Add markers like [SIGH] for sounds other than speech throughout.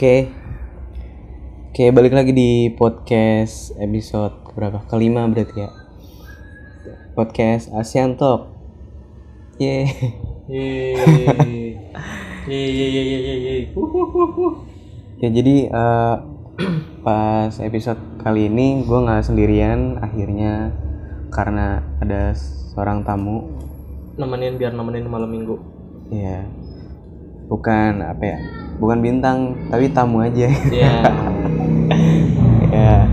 Oke. Oke, balik lagi di podcast episode berapa? Kelima berarti ya. Podcast ASEAN Talk. Ye. Yeay, yeay, yeay, yeay. Huhuhuhu. Ya jadi eh, pas episode kali ini gue nggak sendirian akhirnya karena ada seorang tamu. Nemenin biar nemenin malam minggu. Ya. Bukan apa ya? Bukan bintang, tapi tamu aja. Iya. [LAUGHS] ya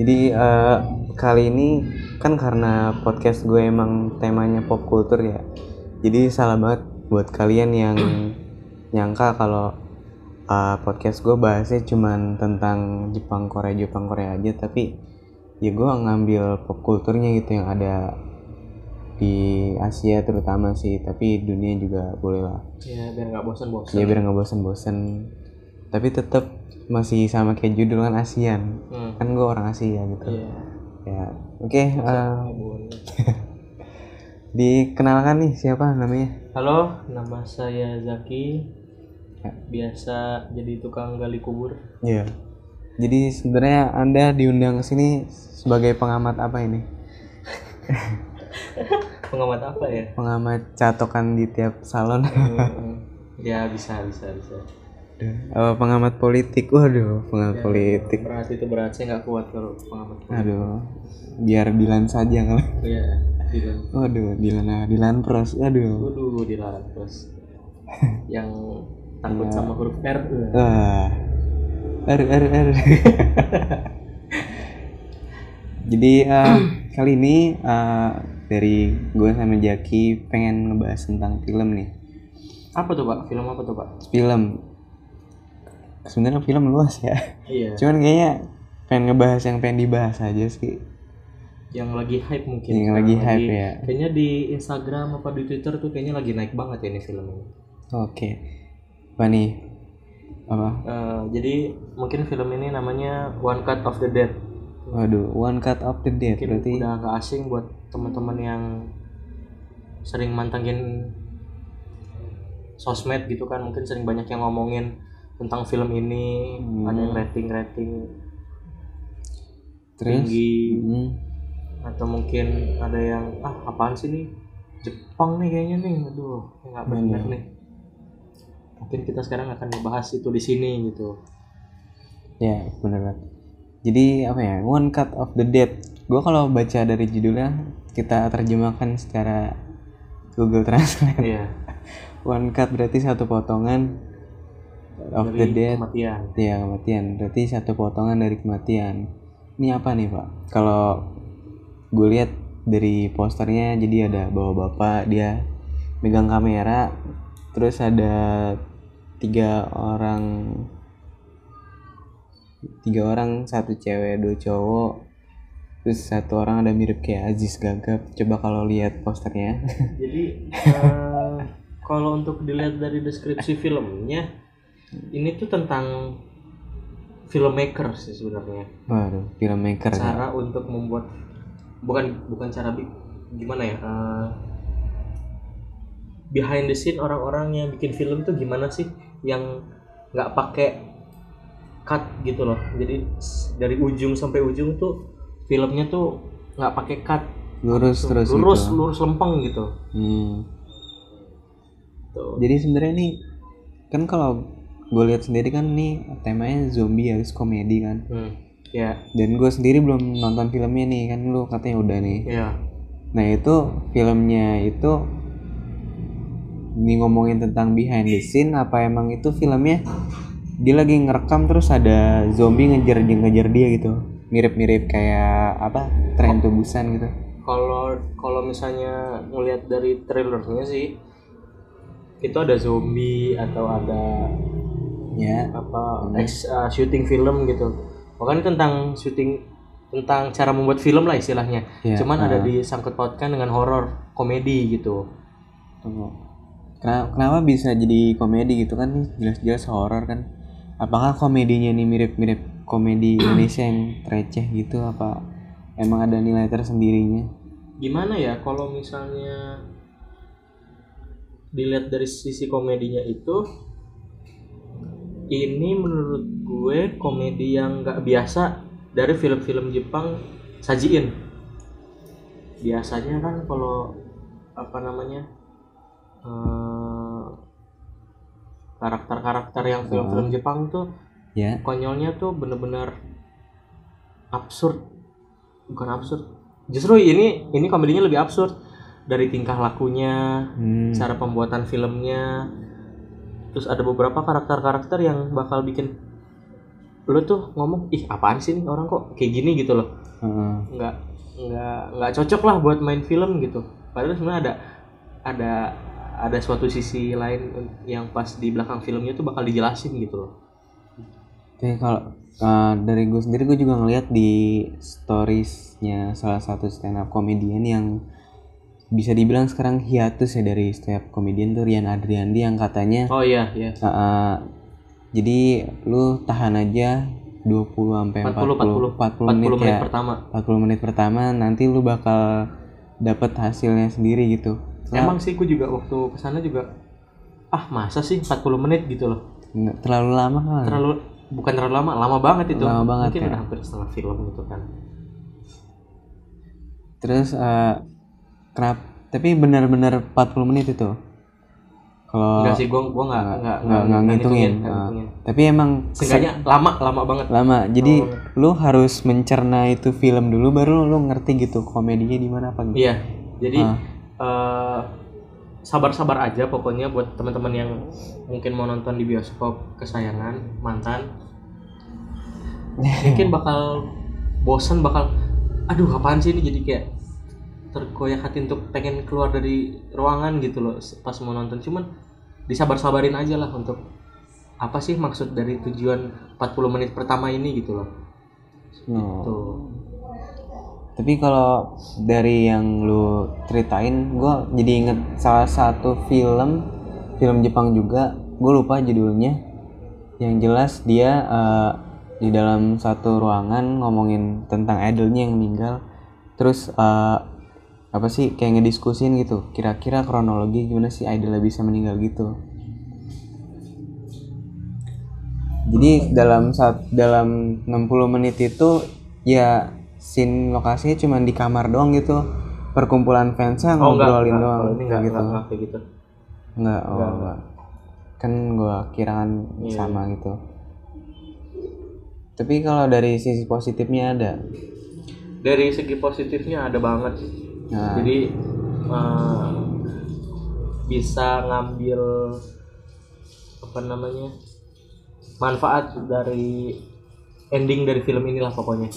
jadi eh, kali ini kan karena podcast gue emang temanya pop culture ya jadi salah banget buat kalian yang nyangka kalau eh, podcast gue bahasnya cuman tentang Jepang Korea Jepang Korea aja tapi ya gue ngambil pop culturenya gitu yang ada di Asia terutama sih tapi dunia juga boleh lah Iya, biar nggak bosan-bosan. ya biar nggak bosen-bosen tapi tetap masih sama kayak judul kan ASEAN Hmm. kan gue orang Asia gitu Iya. ya oke eh, Boleh. [LAUGHS] dikenalkan nih siapa namanya Halo, nama saya Zaki. Ya. Biasa jadi tukang gali kubur. Iya jadi sebenarnya anda diundang ke sini sebagai pengamat apa ini [LAUGHS] Pengamat apa ya? pengamat catokan di tiap salon Hmm. ya bisa, bisa, bisa. Oh, pengamat politik waduh pengamat politik Berat itu berat. Saya nggak kuat kalau pengamat. aduh biar Dilan saja kalau Iya, Dilan. waduh Dilan ah, Dilan pros aduh Waduh, Dilan terus. [LAUGHS] Yang takut sama huruf R. Wah. Er, er, er. [LAUGHS] Jadi eh, kali ini eh, dari gue sama Jaki pengen ngebahas tentang film nih. Apa tuh pak? Film apa tuh pak? Film. Sebenarnya film luas ya. Iya. [LAUGHS] Cuman kayaknya pengen ngebahas yang pengen dibahas aja sih. Yang lagi hype mungkin. Yang lagi hype ya. Kayaknya di Instagram apa di Twitter tuh kayaknya lagi naik banget ya ini film ini. Oke. Apa nih? Apa? Eh, jadi mungkin film ini namanya One Cut of the Dead. Waduh, One Cut of the Dead Mungkin berarti. udah nggak asing buat teman-teman yang sering mantengin sosmed gitu kan mungkin sering banyak yang ngomongin tentang film ini Hmm. ada yang rating-rating Terus? tinggi Hmm. atau mungkin ada yang ah apaan sih nih Jepang nih kayaknya nih aduh nggak benar Hmm. nih mungkin kita sekarang akan membahas itu di sini gitu Ya, bener banget. Jadi apa ya? One Cut of the Dead. Gue kalau baca dari judulnya kita terjemahkan secara Google Translate. iya [LAUGHS] One cut berarti satu potongan of the dari dead. kematian Ya kematian. Berarti satu potongan dari kematian. Ini apa nih pak? Kalau gue lihat dari posternya jadi ada bawa bapak dia megang kamera, terus ada tiga orang tiga orang satu cewek dua cowok. Terus satu orang ada mirip kayak Aziz Gagap. Coba kalau lihat posternya. [LAUGHS] Jadi eh, kalau untuk dilihat dari deskripsi filmnya ini tuh tentang filmmaker sih sebenarnya. Waduh filmmaker ya. cara untuk membuat bukan bukan cara bi- gimana ya eh, behind the scene orang-orang yang bikin film tuh gimana sih? Yang nggak pakai cut gitu loh jadi dari ujung sampai ujung tuh filmnya tuh nggak pakai cut lurus terus lurus gitu. lurus lempeng gitu Hmm. tuh Jadi sebenarnya nih kan kalau gue lihat sendiri kan nih temanya zombie harus komedi kan. hmm. ya Dan gue sendiri belum nonton filmnya nih kan lu katanya udah nih. ya Nah itu filmnya itu ini ngomongin tentang behind the scene apa emang itu filmnya dia lagi ngerekam terus ada zombie ngejar ngejar dia gitu. Mirip-mirip kayak apa tren to Busan gitu. Kalau kalau misalnya ngelihat dari trailernya sih itu ada zombie atau ada ya. apa ex, uh, syuting film gitu. Makanya tentang syuting tentang cara membuat film lah istilahnya. Ya, cuman ah. ada disangkut pautkan dengan horor komedi gitu. Tunggu. Kenapa, kenapa bisa jadi komedi gitu kan? Jelas-jelas horor kan? Apakah komedinya nih mirip-mirip komedi Indonesia yang receh gitu apa emang ada nilai tersendirinya? gimana ya kalau misalnya dilihat dari sisi komedinya itu ini menurut gue komedi yang nggak biasa dari film-film Jepang sajiin biasanya kan kalau apa namanya eh, karakter-karakter yang film-film Jepang tuh ya. konyolnya tuh bener-bener absurd. Bukan absurd. Justru ini ini komedinya lebih absurd. Dari tingkah lakunya Hmm. cara pembuatan filmnya. Terus ada beberapa karakter-karakter yang bakal bikin lu tuh ngomong ih apaan sih nih orang kok kayak gini? gitu loh. Heeh. nggak nggak nggak cocok lah buat main film gitu. Padahal sebenarnya ada ada ada suatu sisi lain yang pas di belakang filmnya tuh bakal dijelasin gitu loh Tapi kalau uh, dari gue sendiri gue juga ngeliat di storiesnya salah satu stand up comedian yang bisa dibilang sekarang hiatus ya dari stand up comedian tuh Rian Adriandi yang katanya oh iya iya uh, uh, jadi lu tahan aja 20 sampai 40 40 40 40 menit 40 menit ya. pertama 40 menit pertama nanti lu bakal dapat hasilnya sendiri gitu. Nah, emang sih gue juga waktu ke sana juga ah masa sih 40 menit gitu loh terlalu lama kan? terlalu bukan terlalu lama lama banget itu Lama banget, mungkin ya. udah hampir setengah film gitu kan Terus eh kenapa? Tapi benar-benar 40 menit itu. Kalau enggak sih gue gua nggak nggak- nggak nggak- nggak ngitungin. Ah. ngitungin. tapi emang Seenggaknya lama lama banget lama. Jadi Oh. lu harus mencerna itu film dulu baru lu ngerti gitu komedinya di mana apa gitu. iya jadi Ah. Eh, sabar-sabar aja pokoknya buat teman-teman yang mungkin mau nonton di bioskop kesayangan mantan. Mungkin [LAUGHS] bakal bosen bakal aduh apaan sih ini? Jadi kayak tergoyak hati untuk pengen keluar dari ruangan gitu loh pas mau nonton. Cuman disabar-sabarin aja lah untuk apa sih maksud dari tujuan 40 menit pertama ini gitu loh. No. tuh Tapi kalau dari yang lu ceritain, gua jadi inget salah satu film, film Jepang juga, gue lupa judulnya. Yang jelas dia eh, di dalam satu ruangan ngomongin tentang idolnya yang meninggal. Terus eh, apa sih kayak ngediskusin gitu, kira-kira kronologi gimana sih idolnya bisa meninggal gitu. Jadi dalam saat dalam 60 menit itu ya scene lokasinya cuma di kamar doang gitu. Perkumpulan fansnya oh ngobrolin enggak, doang enggak, gitu. kayak gitu Enggak, oh Enggak, enggak. Kan gua kira kan Iya, sama gitu. Tapi kalau dari sisi positifnya ada. dari segi positifnya ada banget Nah, jadi eh, bisa ngambil apa namanya manfaat dari ending dari film inilah pokoknya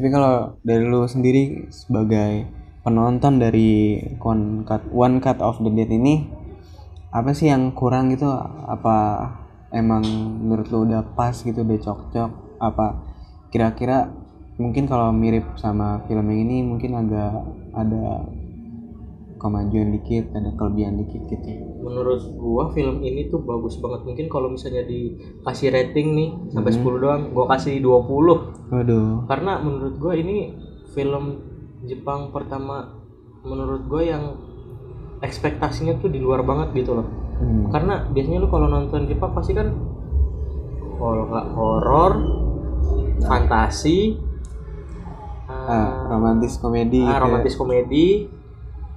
tapi kalau dari lu sendiri sebagai penonton dari One Cut, One Cut of the Dead ini apa sih yang kurang gitu? Apa emang menurut lu udah pas gitu, udah cocok? Apa kira-kira mungkin kalau mirip sama film yang ini mungkin agak ada kemajuan dikit, ada kelebihan dikit gitu. menurut gua film ini tuh bagus banget mungkin kalau misalnya dikasih rating nih sampai Hmm. 10 doang gua kasih 20 Waduh. karena menurut gua ini film Jepang pertama menurut gua yang ekspektasinya tuh di luar banget gitu loh Hmm. karena biasanya lu kalau nonton Jepang pasti kan kalau nggak horor fantasi Ah, ah, romantis komedi ah, gitu ya. romantis komedi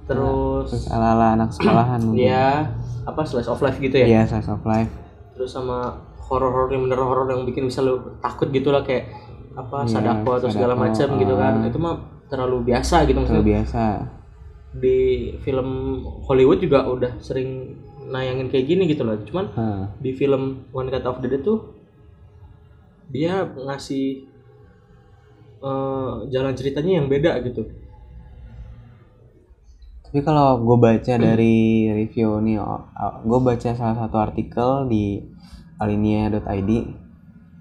terus Terus ala-ala anak sekolahan mungkin. ya apa slice of life gitu ya Iya, slice of life. terus sama horor-horor yang bener horor yang bikin bisa lu takut gitu lah kayak apa Iya, sadako atau segala Sadako, macam gitu kan ah. itu mah terlalu biasa gitu Itu maksudnya biasa. di film Hollywood juga udah sering nayangin kayak gini gitu loh cuman Hah. di film One Cut of the Dead tuh dia ngasih eh, jalan ceritanya yang beda gitu Tapi kalau gue baca dari review nih, gue baca salah satu artikel di alinea.id.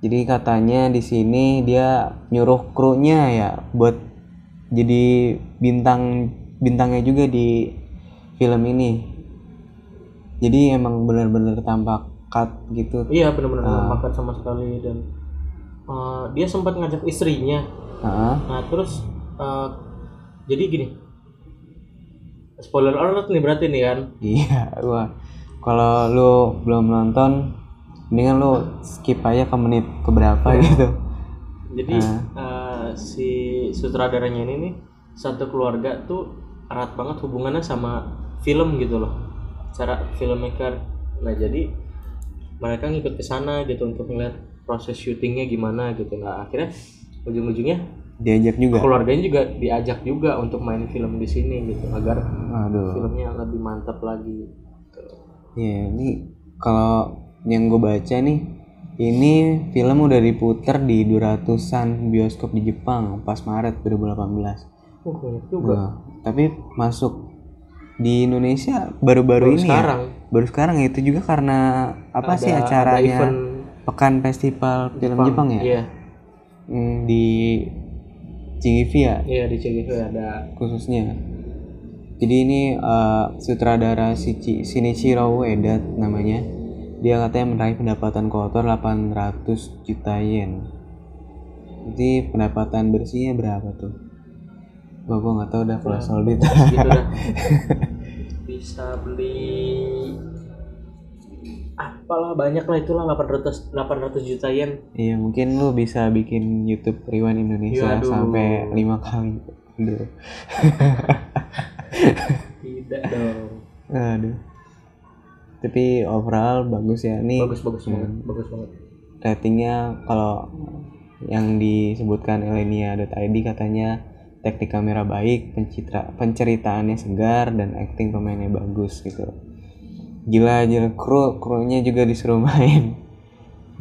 Jadi katanya di sini dia nyuruh krunya ya buat jadi bintang bintangnya juga di film ini. Jadi emang bener-bener tampak cut gitu. iya benar-benar Ah. nggak makan sama sekali dan eh, dia sempat ngajak istrinya Heeh. nah terus eh, jadi gini spoiler alert nih berarti nih kan Iya, wah. Kalau lu belum nonton, mendingan lo skip aja ke menit keberapa gitu Jadi eh, si sutradaranya ini nih satu keluarga tuh erat banget hubungannya sama film gitu loh. Cara filmmaker. Nah jadi mereka ngikut ke sana gitu untuk ngeliat proses syutingnya gimana gitu. Nah akhirnya ujung-ujungnya diajak juga keluarganya juga diajak juga untuk main film di sini gitu agar aduh filmnya lebih mantap lagi. Gitu. Iya, ini kalau yang gue baca nih, ini film udah diputer di 200-an bioskop di Jepang pas Maret 2018. Uh, banyak juga. Nah, tapi masuk di Indonesia baru-baru Baru ini sekarang. ya. Baru sekarang ya itu juga karena apa sih Ada- ada acaranya event Pekan Festival Film Jepang, ya? Iya, Hmm, di CGV ya iya di CGV ada khususnya. Jadi ini eh, sutradara Shichi- Shinichiro Ueda namanya. Dia katanya meraih pendapatan kotor 800 juta yen. Jadi pendapatan bersihnya berapa tuh? Gua gua nggak tahu dah kalau gitu dah. [LAUGHS] Bisa beli apalah banyak lah itulah 800 800 juta yen. Iya mungkin lu bisa bikin YouTube Rewind Indonesia Waduh. sampai lima kali. Aduh. Tidak dong. Aduh. Tapi overall bagus ya. Nih Bagus bagus banget, bagus banget. ratingnya kalau yang disebutkan elenia.id katanya teknik kamera baik, pencitra, penceritaannya segar dan acting pemainnya bagus gitu. Gila aja kru krunya juga disuruh [LAUGHS] main.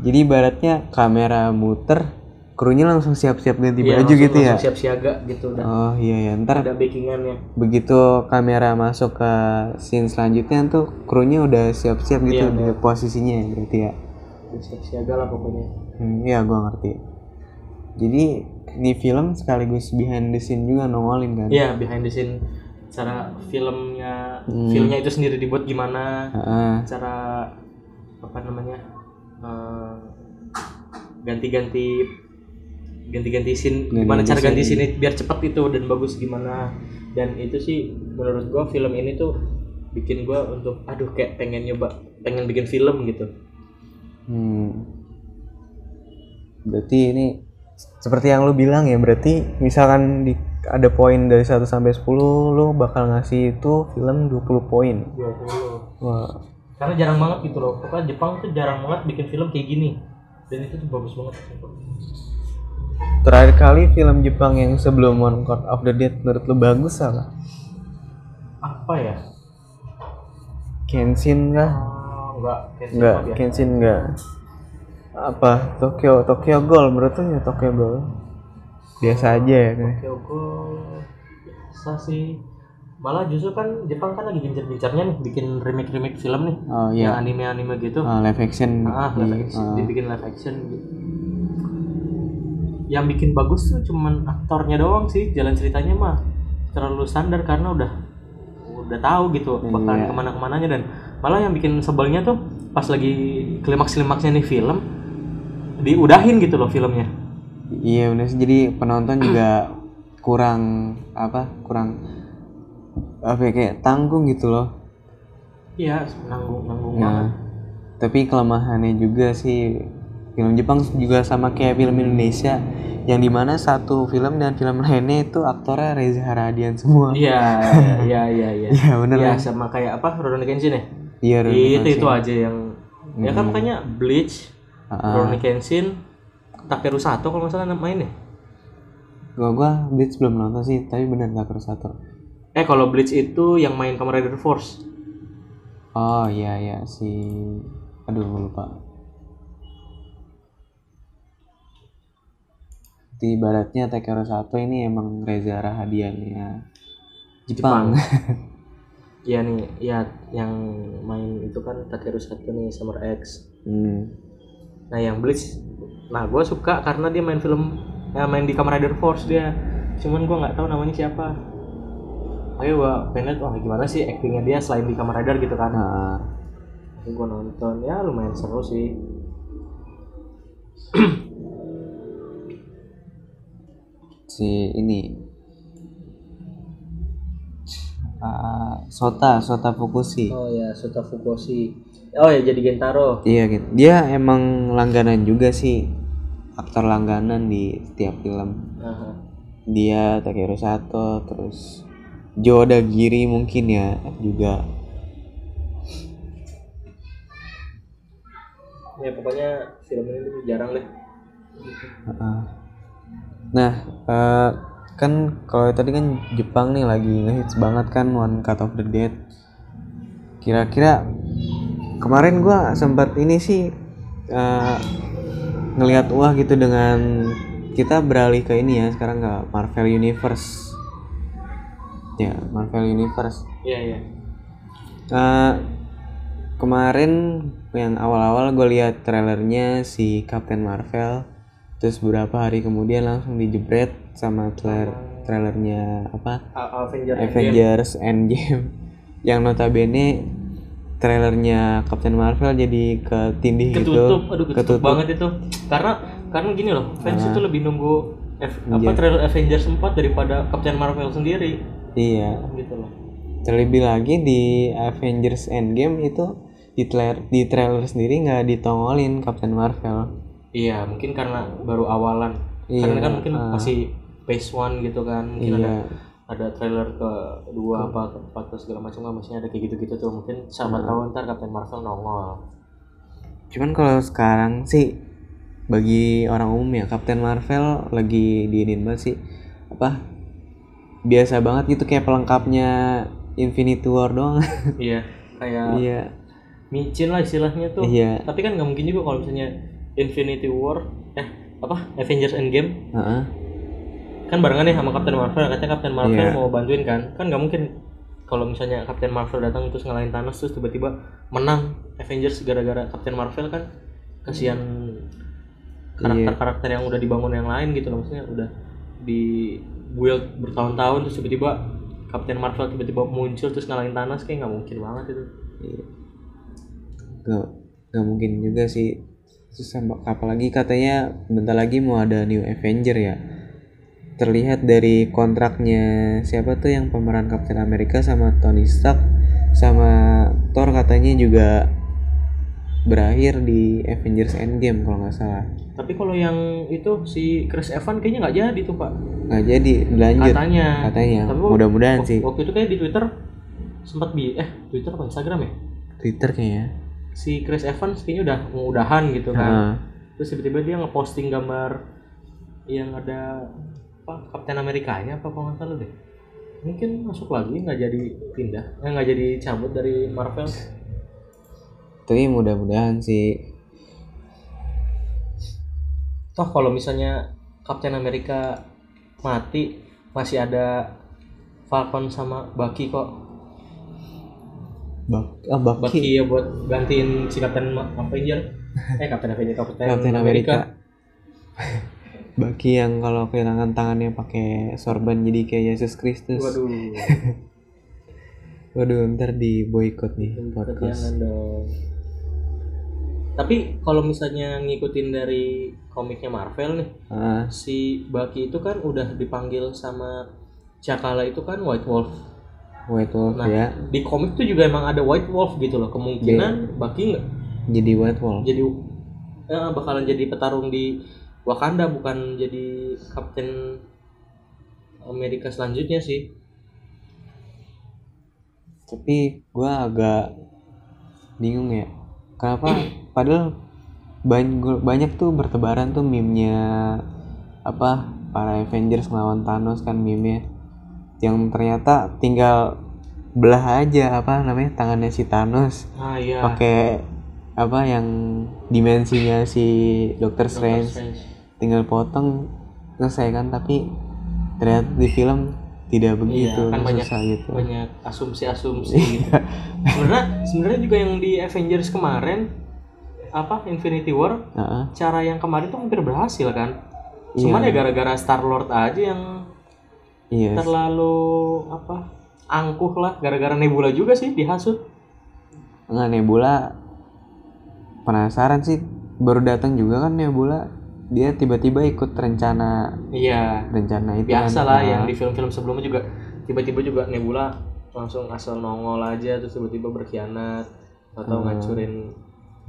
Jadi ibaratnya kamera muter, krunya langsung siap-siap ganti Iya, baju langsung- gitu ya. langsung siap siaga gitu dan Oh iya ya, ntar ada backingannya. begitu kamera masuk ke scene selanjutnya tuh krunya udah siap-siap gitu Iya, di posisinya berarti ya. Siap siaga lah pokoknya. Hmm, ya gua ngerti. Jadi di film sekaligus behind the scene juga nongolin kan. Iya, behind the scene cara filmnya, Hmm. filmnya itu sendiri dibuat gimana, Heeh. cara apa namanya eh, ganti-ganti ganti-ganti scene Ganti-ganti gimana cara ganti scene biar cepat itu dan bagus gimana dan itu sih menurut gua film ini tuh bikin gua untuk aduh kayak pengen nyoba pengen bikin film gitu Hmm. Berarti ini seperti yang lu bilang ya, berarti misalkan di ada poin dari 1 sampai 10 lu bakal ngasih itu film 20 poin. Wah. karena jarang banget gitu loh pokoknya Jepang tuh jarang banget bikin film kayak gini dan itu tuh bagus banget Terakhir kali film Jepang yang sebelum One Cut of the Dead menurut lu bagus apa? apa ya Kenshin kah? Ah, enggak kayak Enggak. Kenshin enggak. Apa? Tokyo Tokyo Ghoul menurut lu ya Tokyo Ghoul. Biasa aja ya. Kyoko biasa sih malah justru kan Jepang kan lagi gencar-gencarnya nih bikin remake-remake film nih Oh yang iya. anime-anime gitu Ah, live action. ah di- live action, ah. dibikin live action gitu yang bikin bagus tuh cuman aktornya doang sih jalan ceritanya mah terlalu standar karena udah udah tahu gitu bakal Iya. ke mana ke mananya dan malah yang bikin sebelnya tuh pas lagi klimaks klimaksnya nih film diudahin gitu loh filmnya Iya bener sih jadi penonton juga kurang apa kurang apa ya, kayak tanggung gitu loh. iya nanggung nanggung banget Nah, tapi kelemahannya juga sih film Jepang juga sama kayak film Indonesia yang di mana satu film dan film lainnya itu aktornya Reza Haradian semua. Iya, iya, iya, iya. [LAUGHS] Iya bener Iya, kan? sama kayak apa? Rurouni Kenshin ya? Iya Rurouni itu itu aja yang ya kan makanya Bleach, Ah, Rurouni Kenshin, Takeru Sato kalau nggak salah main ya. Gua gua Blitz belum nonton sih tapi bener gak terus satu. Eh kalau Bleach itu yang main Kamen Rider Force. Oh iya iya si aduh lupa. Di ibaratnya Takeru Sato ini emang Reza Rahadiannya Jepang. Iya [LAUGHS] nih, ya yang main itu kan Takeru Sato nih Summer X. hmm. Nah yang Bleach, nah gue suka karena dia main film, ya main di Kamen Rider Force dia. Cuman gue nggak tahu namanya siapa. Ayo gue pengen wah gimana sih actingnya dia selain di Kamen Rider gitu kan. Nah, gue nonton ya lumayan seru sih si ini Ah, Sota Sota Fukushi. oh ya Sota Fukoshi oh ya jadi Gentaro iya gitu dia emang langganan juga sih aktor langganan di setiap film Aha. dia Takeru Sato terus Joe Dagiri mungkin ya juga ya pokoknya film ini tuh jarang deh Heeh. Nah, eh, kan kalau tadi kan Jepang nih lagi ngehits banget kan One Cut of the Dead. Kira-kira kemarin gua sempat ini sih eh, ngelihat wah gitu dengan kita beralih ke ini ya sekarang ke Marvel Universe. Ya, Marvel Universe. iya iya Eh, kemarin yang awal-awal gue lihat trailernya si Captain Marvel terus beberapa hari kemudian langsung dijebret sama trailer trailernya apa A- Avenger Endgame. Avengers Endgame yang notabene trailernya Captain Marvel jadi ketindih gitu. Ketutup aduh ketutup, Ketutup. banget itu. Karena karena gini loh fans itu lebih nunggu F- apa Iya. trailer Avengers 4 daripada Captain Marvel sendiri. Iya. Gitu loh. Terlebih lagi di Avengers Endgame itu di trailer di trailer sendiri nggak ditongolin Captain Marvel. Iya mungkin karena baru awalan. Iya, karena kan mungkin ah. masih phase one gitu kan mungkin iya. ada trailer ke dua apa keempat atau segala macam kan maksudnya ada kayak gitu-gitu tuh mungkin siapa Hmm. tahu ntar Captain Marvel nongol Cuman kalau sekarang sih bagi orang umum ya Captain Marvel lagi diinin banget sih apa biasa banget gitu kayak pelengkapnya Infinity War doang. [LAUGHS] iya kayak iya. micin lah istilahnya tuh Iya. tapi kan nggak mungkin juga kalau misalnya Infinity War eh apa Avengers Endgame Heeh. Kan barengan nih sama Captain Marvel katanya Captain Marvel Iya. mau bantuin kan kan nggak mungkin kalau misalnya Captain Marvel datang terus ngalahin Thanos terus tiba-tiba menang Avengers gara-gara Captain Marvel kan kasihan karakter-karakter yang udah dibangun yang lain gitu loh maksudnya udah di build bertahun-tahun terus tiba-tiba Captain Marvel tiba-tiba muncul terus ngalahin Thanos kayak nggak mungkin banget itu Iya. Gak, gak mungkin juga sih. Terus apalagi katanya bentar lagi mau ada New Avenger ya. Terlihat dari kontraknya siapa tuh yang pemeran Captain America sama Tony Stark sama Thor katanya juga berakhir di Avengers Endgame kalau nggak salah. tapi kalau yang itu si Chris Evans kayaknya nggak jadi tuh pak. Nggak jadi lanjut. Katanya. Katanya. Tapi Mudah-mudahan sih. waktu itu kayak di Twitter sempat bi eh Twitter apa Instagram ya? Twitter kayaknya. si Chris Evans kayaknya udah mau udahan gitu kan. Terus tiba-tiba dia ngeposting gambar yang ada apa Kapten Amerikanya apa kalau nggak salah deh mungkin masuk lagi nggak jadi pindah eh, nggak jadi cabut dari Marvel Tapi mudah-mudahan sih toh kalau misalnya Kapten Amerika mati masih ada Falcon sama Bucky kok Bak ah, Bucky. Bucky ya buat gantiin si Captain Ma- Avenger [LAUGHS] eh Captain Avenger Captain, Captain America. America. [LAUGHS] Baki yang kalau kehilangan tangannya pakai sorban jadi kayak Yesus Kristus. waduh. [LAUGHS] Waduh, ntar di boykot nih podcast. dong. Tapi kalau misalnya ngikutin dari komiknya Marvel nih Ah, si Bucky itu kan udah dipanggil sama Cakala itu kan White Wolf. White Wolf Nah, ya, di komik tuh juga emang ada White Wolf gitu loh. Kemungkinan Bucky nggak jadi White Wolf. jadi eh, bakalan jadi petarung di Wakanda bukan jadi Kapten Amerika selanjutnya sih Tapi gua agak bingung ya. Kenapa? Padahal banyak banyak tuh bertebaran tuh meme-nya apa para Avengers ngelawan Thanos kan meme yang ternyata tinggal belah aja apa namanya tangannya si Thanos ah iya pakai apa yang dimensinya si Doctor Doctor Strange Strange. Tinggal potong selesai kan tapi ternyata di film tidak begitu kan banyak- susah gitu. banyak asumsi-asumsi gitu. sebenarnya sebenarnya juga yang di Avengers kemarin apa Infinity War Heeh. cara yang kemarin tuh hampir berhasil kan? Iya. cuman ya gara-gara Star Lord aja yang iya. terlalu apa angkuh lah. Gara-gara Nebula juga sih dihasut. Nggak Nebula penasaran sih. Baru datang juga kan Nebula dia tiba-tiba ikut rencana iya. rencana itu biasa kan. lah Nah, yang di film-film sebelumnya juga tiba-tiba juga Nebula langsung asal nongol aja terus tiba-tiba berkhianat atau Hmm. ngancurin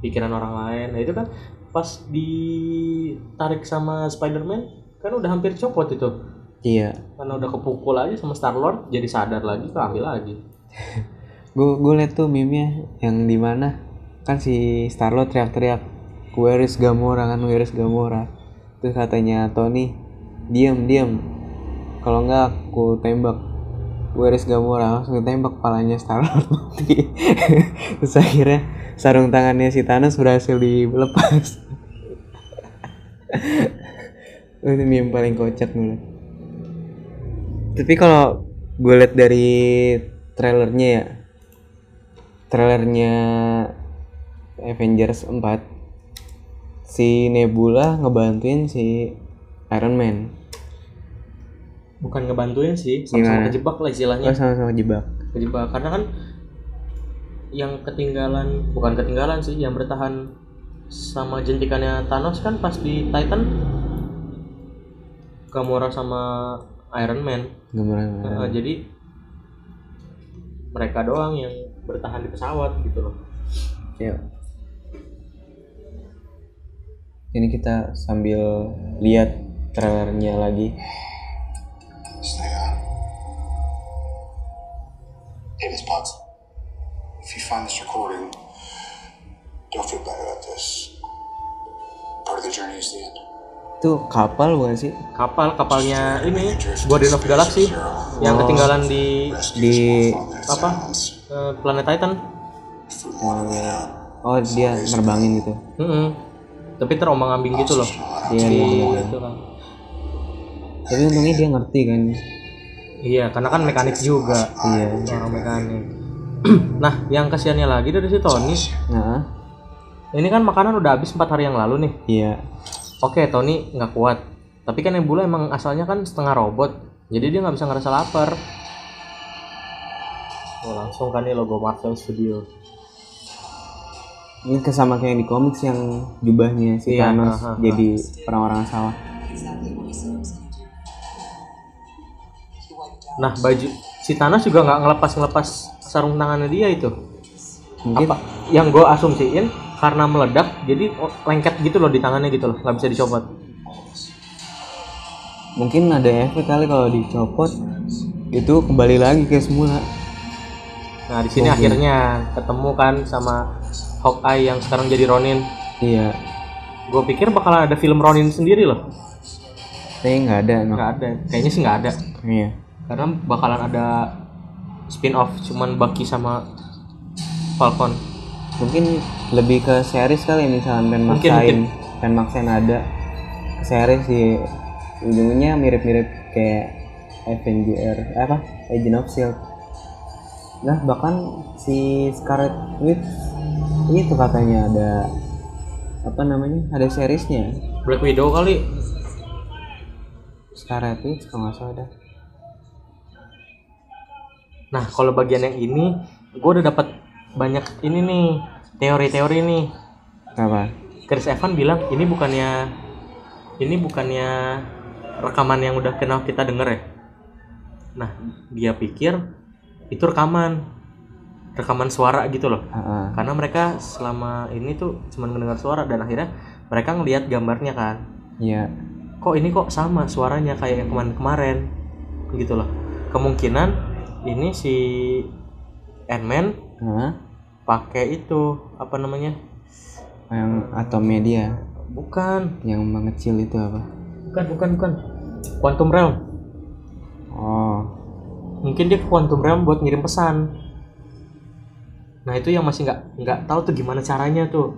pikiran orang lain. Nah itu kan pas ditarik sama Spider-Man kan udah hampir copot itu. Iya. Karena udah kepukul aja sama Star Lord jadi sadar lagi keambil lagi. [LAUGHS] Gue gue liat tuh meme yang di mana kan si Starlord teriak-teriak where is Gamora? kan where is Gamora terus katanya Tony diam diam kalau nggak aku tembak. Where is Gamora langsung ditembak palanya Starlord mati [LAUGHS] terus akhirnya sarung tangannya si Thanos berhasil dilepas. [LAUGHS] Itu meme paling kocak nih tapi kalau gue liat dari trailernya ya trailernya Avengers 4 si Nebula ngebantuin si Iron Man. Bukan ngebantuin sih sama-sama kejebak lah istilahnya. Oh sama-sama jebak kejebak karena kan yang ketinggalan bukan ketinggalan sih yang bertahan sama jentikannya Thanos kan pas di Titan Gamora sama Iron Man. Gamora Nah, jadi mereka doang yang bertahan di pesawat gitu loh. Yuk. Ini kita sambil lihat trailernya lagi. Hey, Miss Potts. If you find this recording, don't feel bad about this. Part of the journey is the end. itu kapal bukan sih kapal kapalnya ini Guardian of the Galaxy yang ketinggalan di di apa eh, planet Titan oh dia nerbangin gitu Mm-mm. Tapi terombang ambing gitu loh Iya, di iya, iya. itu kan tapi untungnya dia ngerti kan iya karena kan mekanik juga iya orang mekanik [CLEARS THROAT] nah yang kasihannya lagi dari si Tony nah ini kan makanan udah habis empat hari yang lalu nih iya Oke, Tony nggak kuat. Tapi kan Nebula emang asalnya kan setengah robot. Jadi dia nggak bisa ngerasa lapar. Oh, langsung kan nih logo Marvel Studio. Ini kesama kayak di komik yang jubahnya si Iya, Thanos aha, aha. jadi orang-orang sawah Nah, baju si Thanos juga nggak ngelepas-ngelepas sarung tangannya dia itu. mungkin Apa? Yang gue asumsiin karena meledak, jadi lengket gitu loh di tangannya gitu loh, nggak bisa dicopot. mungkin ada efek kali kalau dicopot itu kembali lagi ke semula Nah, di sini akhirnya ketemu kan sama Hawkeye yang sekarang jadi Ronin. iya. Gue pikir bakalan ada film Ronin sendiri loh. tapi nggak ada Nggak ada, kayaknya sih nggak ada. iya. Karena bakalan ada spin off cuman Bucky sama Falcon. Mungkin lebih ke series kali misalnya pengen Mungkin, maksain. pengen maksain ada ke series sih. Ujungnya mirip-mirip kayak Avenger apa? Agent of Shield nah bahkan si Scarlet Witch itu katanya ada apa namanya ada seriesnya. Black Widow kali. Scarlet Witch kalau nggak salah ada nah kalau bagian yang ini gue udah dapat banyak ini nih teori-teori nih. Apa? Chris Evans bilang ini bukannya ini bukannya rekaman yang udah kenal kita denger ya? Nah dia pikir itu rekaman rekaman suara gitu loh. Ah. karena mereka selama ini tuh cuma mendengar suara dan akhirnya mereka ngelihat gambarnya kan. Iya. Kok ini kok sama suaranya kayak yang kemarin-kemarin gitu loh. Kemungkinan ini si Ant-Man Hah? pakai itu apa namanya? Yang atomnya dia bukan. Yang mengecil itu apa? Bukan bukan bukan. Quantum Realm. Oh. Mungkin dia ke Quantum Realm buat ngirim pesan nah itu yang masih nggak nggak tahu tuh gimana caranya tuh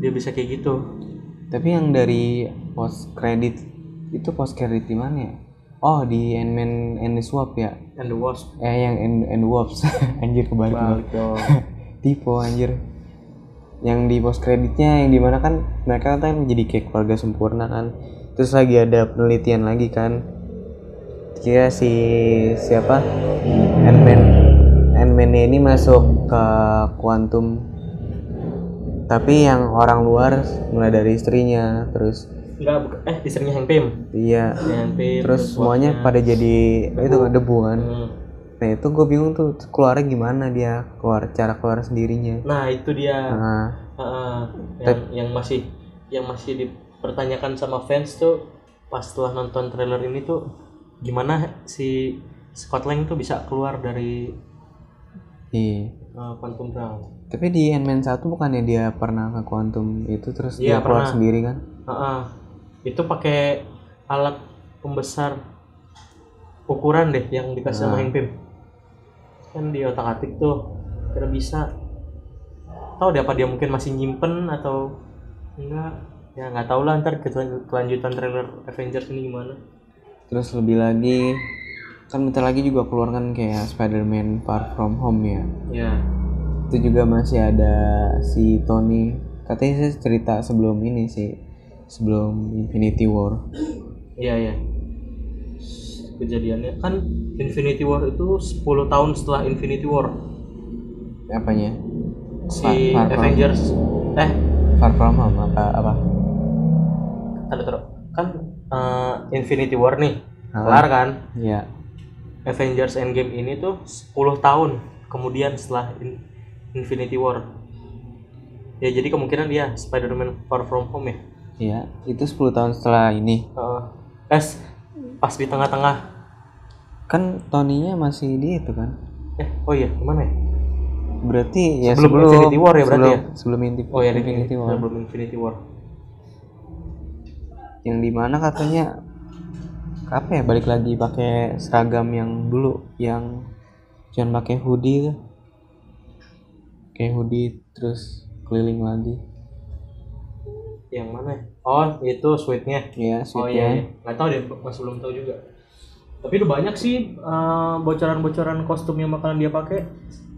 dia bisa kayak gitu Tapi yang dari post credit itu post credit di mana ya? Oh di Ant-Man and the Swap ya? and the Wasp Eh yang and, and the Wasp anjir kebalik balik dong [LAUGHS] Tipe anjir. Yang di post creditnya yang di mana kan mereka kan menjadi kayak keluarga sempurna kan. Terus lagi ada penelitian lagi kan. Kira si siapa? Ant-Man Ant-Man ini masuk ke kuantum. Tapi yang orang luar mulai dari istrinya terus nggak buka- eh istrinya Hank Pym. Iya. Hank Pym terus semuanya pada jadi itu kan debu kan? Hmm. nah itu gue bingung tuh keluarnya gimana dia keluar cara keluar sendirinya. Nah itu dia. Nah Heeh, yang yang masih yang masih dipertanyakan sama fans tuh pas setelah nonton trailer ini tuh gimana si Scott Lang tuh bisa keluar dari iya uh, Quantum Realm tapi di Ant-Man 1 bukannya dia pernah ke quantum itu terus Iya, dia keluar pernah. sendiri kan Heeh. itu pakai alat pembesar ukuran deh yang dikasih sama Ah. Hank Pym kan di otak atik tuh kira bisa tahu deh apa dia mungkin masih nyimpen atau enggak ya nggak tahu lah ntar kelan- kelanjutan trailer Avengers ini gimana terus lebih lagi kan bentar lagi juga keluar kan kayak Spider-Man Far From Home ya. Ya. Itu juga masih ada si Tony. Katanya sih cerita sebelum ini sih sebelum Infinity War. Iya iya. Kejadiannya. Kan Infinity War itu 10 tahun setelah Infinity War. Apanya? Si Far- Far From- Avengers. Eh. Far From Home apa apa? Terus kan eh, Infinity War nih. Kelar kan? Ya Avengers Endgame ini tuh 10 tahun kemudian setelah In- Infinity War. Ya jadi kemungkinan dia Spider-Man Far From Home ya? Ya itu 10 tahun setelah ini. Eh, es pas di tengah-tengah. Kan Tony-nya masih di itu kan? Eh oh iya gimana ya? Berarti ya Sebelum Infinity War ya berarti sebelum, ya? sebelum oh ya di Infinity War sebelum Infinity War. Yang di mana katanya apa ya balik lagi pakai seragam yang dulu yang jangan pakai hoodie tuh kayak hoodie terus keliling lagi yang mana ya? oh itu sweetnya ya Oh iya, suitnya iya. nggak tahu deh, masih belum tahu juga. Tapi udah banyak sih eh, bocoran-bocoran kostum yang bakalan dia pakai.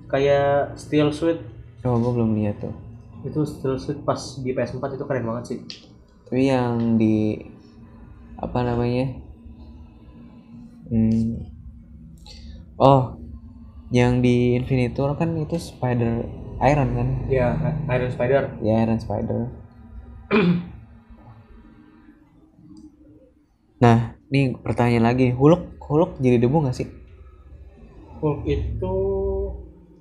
Kayak steel suit, oh gue belum lihat tuh itu steel suit pas di PS4 itu keren banget sih. tapi yang di apa namanya hmm, oh yang di Infinity War kan itu Spider Iron kan Ya, Iron Spider. ya Iron Spider [CLEARS THROAT] nah nih pertanyaan lagi Hulk Hulk jadi debu gak sih Hulk itu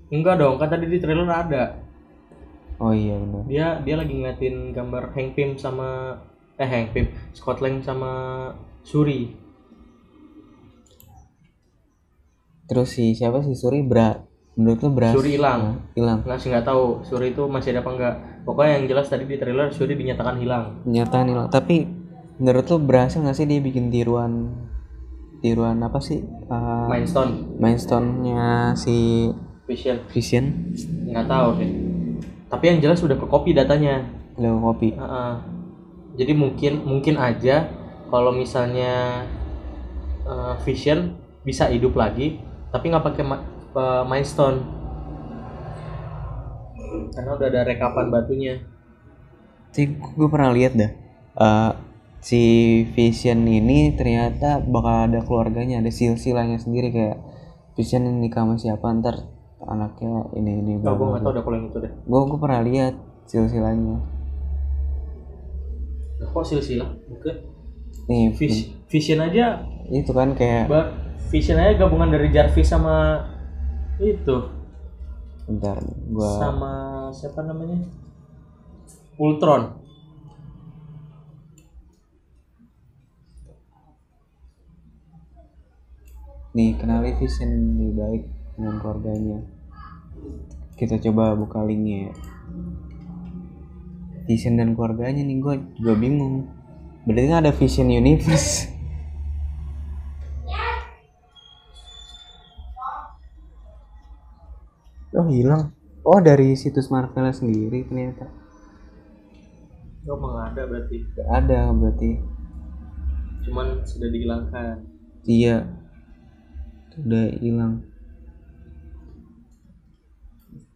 enggak dong, kan tadi di trailer ada. oh iya benar Dia dia lagi ngeliatin gambar Hank Pym sama eh Hank Pym, Scott Lang sama Shuri. Terus si siapa sih Suri Bra menurut lu Bra Shuri hilang. Nah, hilang Nggak sih nggak tahu Shuri itu masih ada apa enggak. Pokoknya yang jelas tadi di trailer Shuri dinyatakan hilang. nyataan hilang tapi menurut lu berhasil gak sih dia bikin tiruan tiruan apa sih uh, Mindstone, Mindstone-nya si Vision. Vision nggak tahu deh tapi yang jelas udah ke copy datanya Leo Kopi Heeh. jadi mungkin mungkin aja kalau misalnya eh, Vision bisa hidup lagi tapi nggak pakai ma- eh, Mind Stone. Karena udah ada rekapan batunya. Sih gue pernah lihat dah. Eh, si Vision ini ternyata bakal ada keluarganya ada silsilahnya sendiri kayak Vision ini nikah sama siapa? Ntar anaknya ini ini gue nggak tahu udah kalau yang itu deh. Gue gue pernah lihat silsilahnya. Nah, kok silsilah? Bukan. Nih Vis- Vision aja itu kan kayak ba- Vision aja gabungan dari Jarvis sama itu. Bentar gua sama siapa namanya? Ultron. Nih kenali Vision lebih baik dengan keluarganya. Kita coba buka linknya. Ya Vision dan keluarganya nih gue juga bingung. Berarti kan ada Vision Universe oh hilang. Oh dari situs Marvel sendiri ternyata. Oh, emang ada berarti. Gak ada berarti. Cuman sudah dihilangkan. iya. Udah hilang.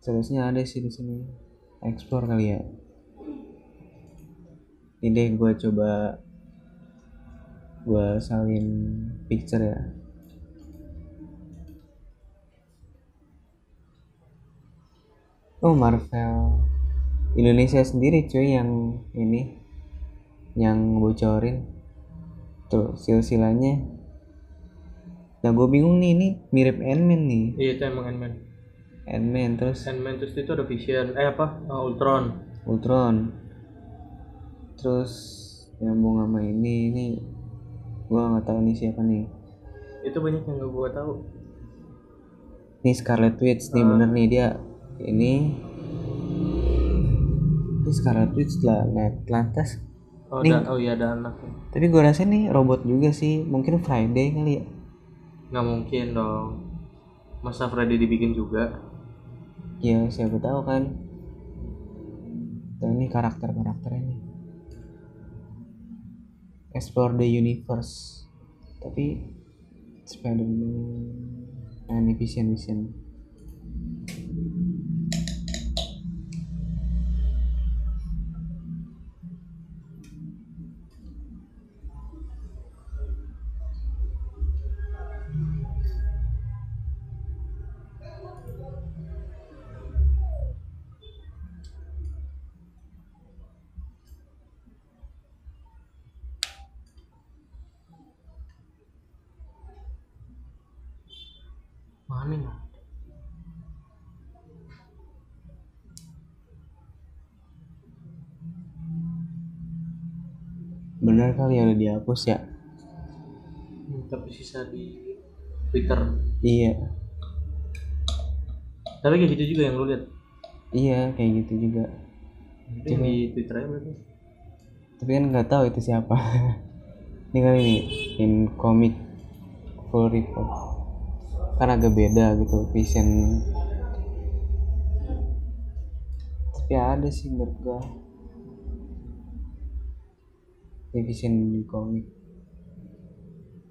Seharusnya ada sih di sini. Explore kali ya. Ini deh gue coba gue salin picture ya oh Marvel. Indonesia sendiri cuy yang ini yang bocorin. Tuh silsilahnya. Nah gue bingung nih ini mirip Ant-Man nih. Iya itu emang Ant-Man. Ant-Man terus? Ant-Man terus itu ada Vision. Eh apa? Uh, Ultron. Ultron. Terus nyambung sama ini ini gue nggak tahu nih siapa nih. Itu banyak yang gak gua tahu. Nih Scarlet Witch nih Ah. bener nih dia ini. Ini Scarlet Witch lah net lantas. Oh, Nih. ada, oh iya ada anak. Tapi gue rasa nih robot juga sih. Mungkin Friday kali ya. Nggak mungkin dong. Masa Freddy dibikin juga? Ya siapa tahu kan. Dan ini karakter karakternya nih. Explore the universe. Tapi Spider-Man nah ini Vision Vision bener kali ya udah dihapus ya. Hmm, tapi sisa di Twitter. Iya. Tapi kayak gitu juga yang lu lihat. Iya kayak gitu juga. Itu yang di Twitter aja berarti. Tapi kan nggak tahu itu siapa. Ini kan ini in comic full report. Kan agak beda gitu vision. Tapi ada sih menurut gua Ini vision di komik.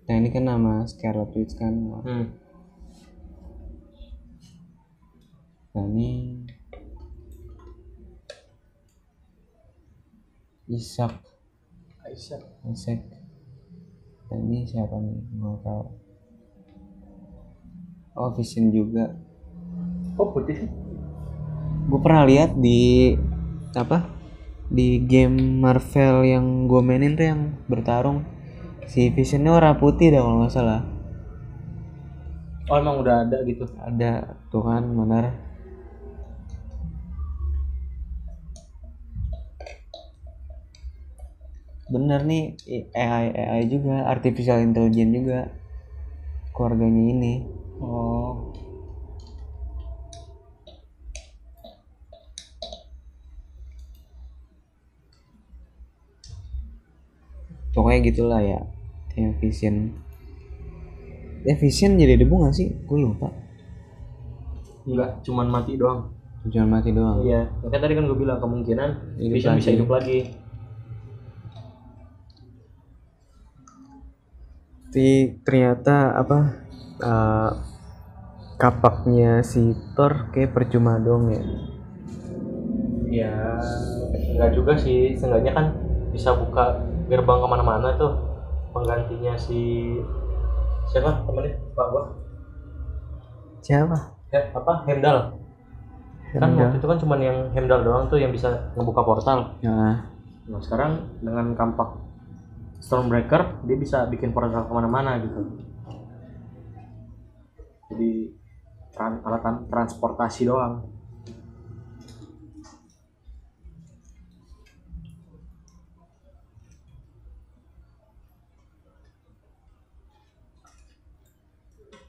Nah ini kan nama Scarlet Witch kan? Hmm. nah ini. Isaac. Aisyah Isaac. Nah ini siapa nih? Mau tahu. Oh Vision juga. Oh putih. Gue pernah lihat di apa di game Marvel yang gue mainin tuh yang bertarung. Si Visionnya warna putih dah kalau nggak salah. Oh emang udah ada gitu? Ada tuh kan benar. Bener nih AI AI juga artificial intelligence juga keluarganya ini. Oh pokoknya gitulah ya. Eh Vision jadi debu gak sih? Gue lupa. Enggak cuman mati doang. Cuma mati doang. Iya makanya tadi kan gue bilang kemungkinan Hidup Vision bisa hidup lagi. Tapi ternyata apa eh, kapaknya si Thor kayak percuma dong ya? Ya enggak juga sih. Seenggaknya kan bisa buka gerbang ke mana-mana tuh penggantinya si siapa temennya? Pak gua. Siapa? Ya apa? Hemdal kan waktu itu kan cuman yang Hemdal doang tuh yang bisa ngebuka portal. Nah nah sekarang dengan kampak Stormbreaker dia bisa bikin portal ke mana-mana gitu. Jadi tran alat tran- transportasi doang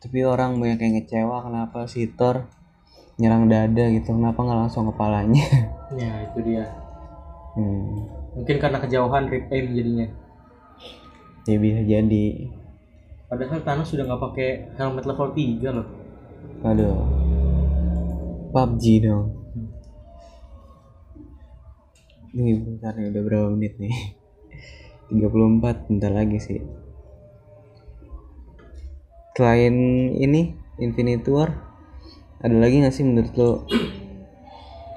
tapi orang banyak yang ngecewa kenapa si Thor nyerang dada gitu? Kenapa nggak langsung kepalanya? [LAUGHS] Ya itu dia. Hmm. mungkin karena kejauhan rip aim jadinya. Ya bisa jadi. Padahal Thanos sudah nggak pakai helmet level 3 loh. Aduh. PUBG dong. Ini bentar nih udah berapa menit nih? [LAUGHS] 34 bentar lagi sih selain ini Infinity War ada lagi nggak sih menurut lo?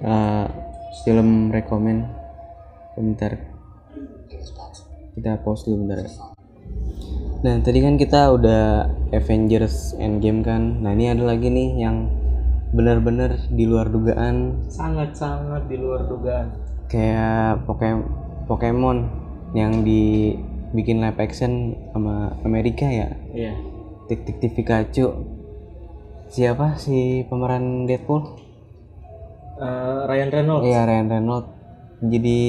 Uh, [CLEARS THROAT] film rekomend? Bentar. Kita pause dulu bentar ya. Nah tadi kan kita udah Avengers Endgame kan? Nah ini ada lagi nih yang benar-benar di luar dugaan. Sangat-sangat di luar dugaan. Kayak Poke- Pokemon yang dibikin live action sama Amerika ya? Iya detektif Pikachu. Siapa? Si pemeran Deadpool? Eh, Ryan Reynolds. Iya Ryan Reynolds. Jadi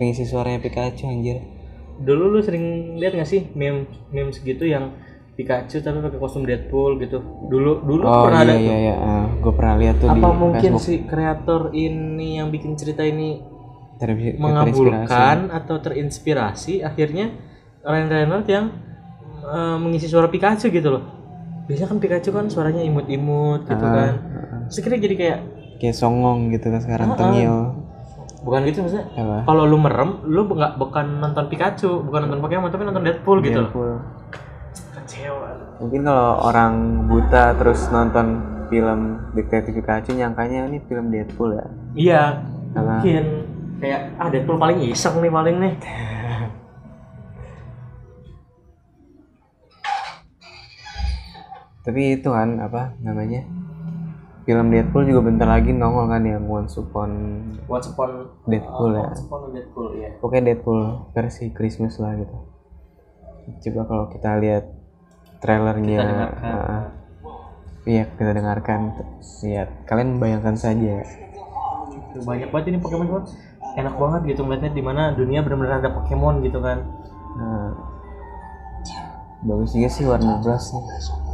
pengisi suaranya Pikachu anjir. Dulu lu sering lihat gak sih meme memes gitu yang Pikachu tapi pakai kostum Deadpool gitu? Dulu dulu oh pernah iya ada iya iya. Gue pernah lihat tuh di apa mungkin Facebook. si kreator ini yang bikin cerita ini Ter- terinspirasi. mengabulkan atau terinspirasi akhirnya Ryan Reynolds yang eh, mengisi suara Pikachu gitu loh. Biasanya kan Pikachu kan suaranya imut-imut gitu Ah, kan. ah. terus akhirnya jadi kayak kayak songong gitu kan sekarang Ah, ah. tengil. Bukan gitu maksudnya? Kalau lu merem lu nggak bukan nonton Pikachu bukan nonton Pokemon tapi nonton Deadpool gitu loh. Deadpool. kecewa. Mungkin kalau orang buta terus nonton film detektif Pikachu nyangkanya ini film Deadpool ya? Iya. Karena- mungkin. Kayak ah Deadpool paling iseng nih paling nih [LAUGHS] tapi itu kan apa namanya film Deadpool juga bentar lagi nongol kan yang Once Upon Once Upon Deadpool ya. Once Upon Deadpool ya pokoknya Deadpool versi Christmas lah gitu. Coba kalau kita lihat trailernya Kita dengarkan. ah, iya kita dengarkan. Lihat kalian bayangkan saja Tuh, banyak banget ini Pokemon Pokemon enak banget gitu ngeliatnya di mana dunia benar-benar ada Pokemon gitu kan. Nah, bagus juga sih Warner Bros nih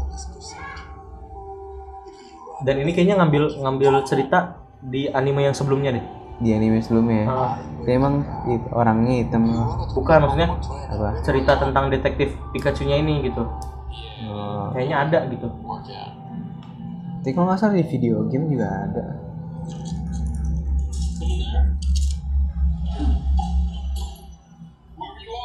dan ini kayaknya ngambil ngambil cerita di anime yang sebelumnya deh. Di anime sebelumnya ya. Ah, emang orangnya hitam. Bukan maksudnya apa? cerita tentang detektif Pikachu-nya ini gitu. Oh. kayaknya ada gitu. Tapi kalau nggak salah di video game juga ada.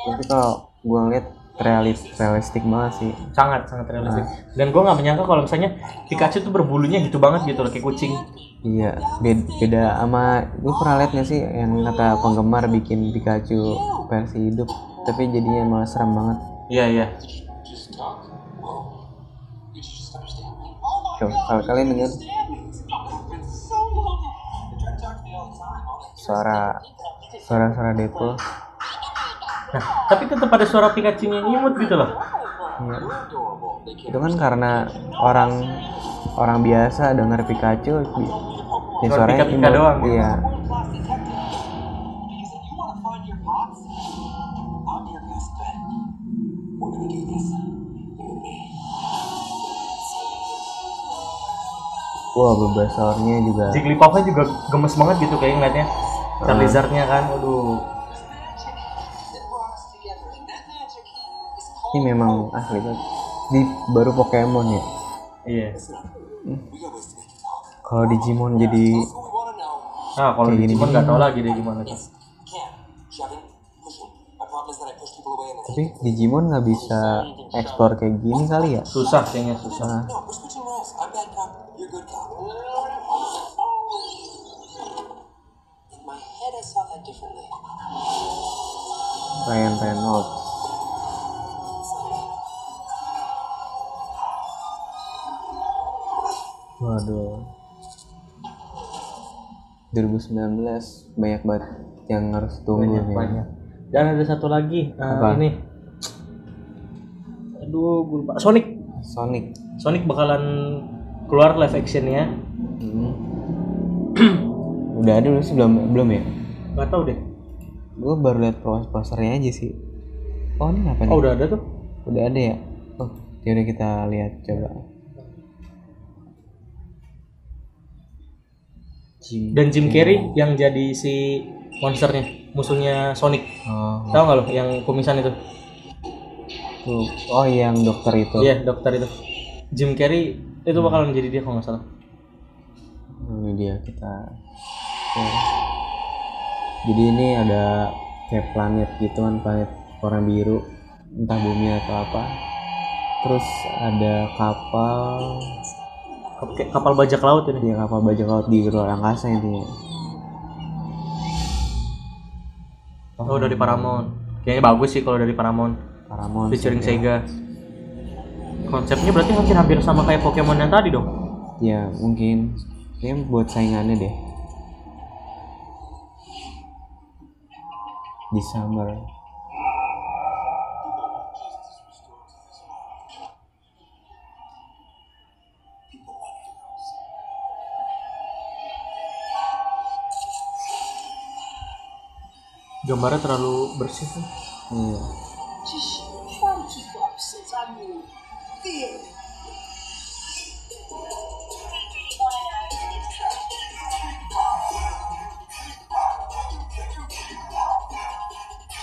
Tapi kalau gua ngeliat realis realistik banget sih. Sangat sangat realistis dan gue nggak menyangka kalau misalnya Pikachu tuh berbulunya gitu banget gitu loh kayak kucing. Iya beda, beda sama lu pernah liat sih yang kata penggemar bikin Pikachu versi hidup tapi jadinya malah serem banget. Iya iya. Coba kalau kalian dengar suara suara suara Deadpool nah tapi tetap ada suara Pikachu nya imut gitu loh Iya. Itu kan karena orang orang biasa dengar Pikachu di- ya Suara suaranya Pika-Pika imut. doang. Iya. Wah, Bulbasaurnya juga Jigglypuffnya juga gemes banget gitu kayak ngeliatnya Charizardnya kan aduh ini memang asli banget. Di baru Pokemon ya. iya Kalau Digimon jadi nah kalau Digimon nggak tahu lagi deh gimana tuh tapi Digimon nggak bisa explore kayak gini kali ya? susah kayaknya susah Nah, Ryan Reynolds. 2019 banyak banget yang harus tunggu banyak nih. banyak dan ada satu lagi eh, Apa? ini aduh gue lupa Sonic Sonic. Sonic bakalan keluar live actionnya Hmm. [CLEARS THROAT] Udah ada belum sih belum belum ya? nggak tahu deh Gue baru liat pos- posternya aja sih. Oh ini apa nih? oh udah ada tuh Udah ada ya? Oh, yaudah kita lihat coba. Jim. dan Jim Carrey yang jadi si monsternya musuhnya Sonic Oh, tahu nggak lo yang kumisan itu tuh. oh yang dokter itu. iya dokter itu Jim Carrey itu bakalan jadi dia kalau nggak salah Oh, Ini dia kita. Oke. Jadi ini ada kayak planet gitu kan, planet warna biru, entah bumi atau apa. Terus ada kapal, kapal bajak laut ini dia kapal bajak laut di luar angkasa intinya. oh dari Paramount kayaknya bagus sih kalau dari Paramount Paramount. featuring Sega konsepnya berarti hampir-hampir sama kayak Pokemon yang tadi dong Ya mungkin ini buat saingannya deh. Di summer. gambarnya terlalu bersih tuh. hmm. Iya.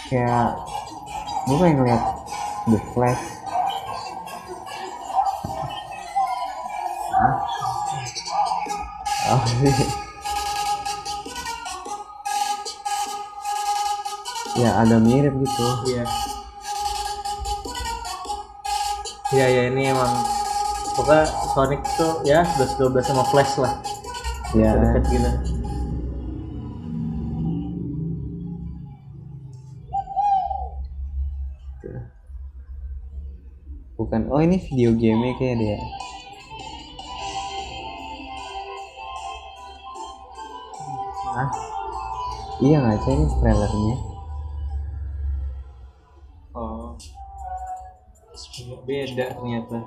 Kayak gue pengen ngeliat The Flash. Hah? Oh, ya ada mirip gitu. Iya. Iya ya ini emang pokoknya Sonic tuh ya 11 12 sama Flash lah. Ya dekat gitu. Bukan oh ini video game kayak dia. Hah? iya nggak sih ini trailernya beda ternyata.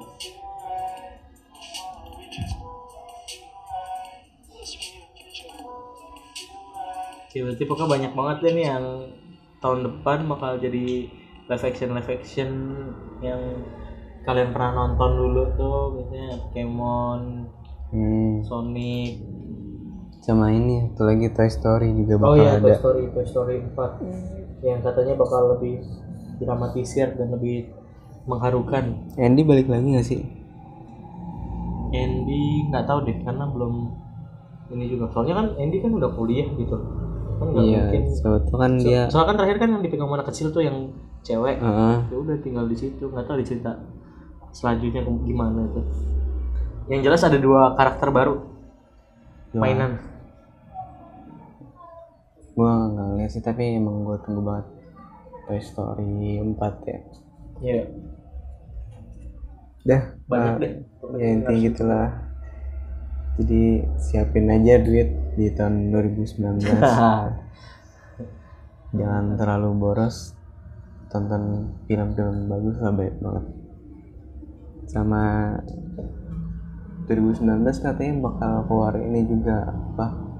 Oke, berarti pokoknya banyak banget deh nih yang tahun depan bakal jadi live action live action yang kalian pernah nonton dulu tuh biasanya Pokemon, hmm. Sonic, sama ini satu lagi Toy Story juga Oh bakal iya, ada. Toy Story, Toy Story 4 yang katanya bakal lebih dramatisir dan lebih mengharukan. Andy balik lagi nggak sih Andy nggak tahu deh karena belum ini juga. Soalnya kan Andy kan udah kuliah gitu. Kan nggak iya mungkin. sebetulnya kan dia Soalnya kan terakhir kan yang dipegang anak kecil tuh yang cewek. Heeh. Ya udah tinggal di situ. Nggak tahu dicerita selanjutnya gimana itu. Yang jelas ada dua karakter baru Dua. mainan. gua nggak ngeliat sih tapi emang gua tunggu banget Toy Story 4 ya Iya. Dah Banyak eh, deh. ya intinya gitulah. Jadi siapin aja duit di tahun 2019 [LAUGHS] jangan terlalu boros tonton film-film bagus lah baik banget. Sama 2019 katanya bakal keluar ini juga apa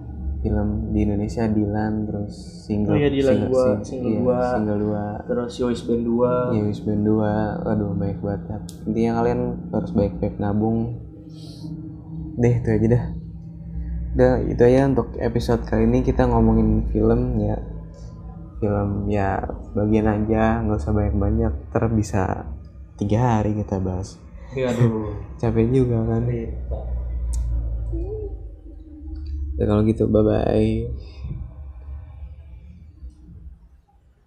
film di Indonesia Dilan terus single Oh iya, Dilan single, dua, sing- single iya, dua. single dua. Terus Yois Band 2. ya Wisband 2 aduh baik banget ya. intinya kalian harus baik-baik nabung. Deh itu aja dah. Udah itu aja untuk episode kali ini. Kita ngomongin film ya. Film ya bagian aja. Nggak usah banyak-banyak. Ter bisa tiga hari kita bahas. Iya, aduh. [LAUGHS] capek juga kan ya kalau gitu bye bye